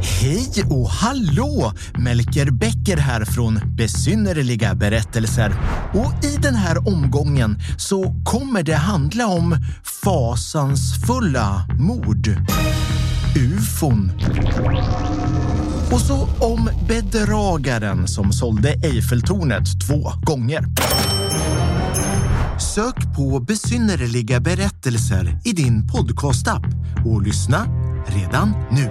Hej och hallå! Melker Bäcker här från Besynnerliga berättelser. Och i den här omgången så kommer det handla om fasansfulla mord. Ufon. Och så om bedragaren som sålde Eiffeltornet två gånger. Sök på besynnerliga berättelser i din podcastapp och lyssna redan nu.